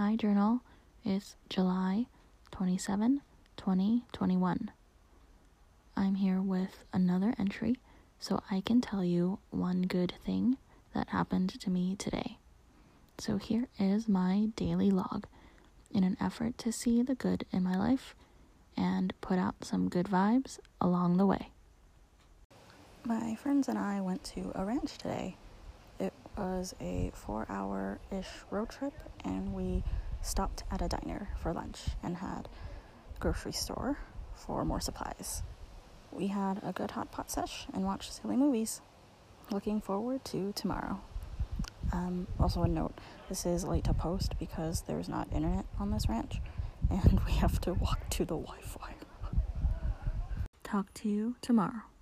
Hi, Journal. It's July 27, 2021. I'm here with another entry so I can tell you one good thing that happened to me today. So here is my daily log in an effort to see the good in my life and put out some good vibes along the way. My friends and I went to a ranch today. Was a four hour ish road trip, and we stopped at a diner for lunch and had grocery store for more supplies. We had a good hot pot sesh and watched silly movies. Looking forward to tomorrow. Um, also, a note this is late to post because there's not internet on this ranch and we have to walk to the Wi Fi. Talk to you tomorrow.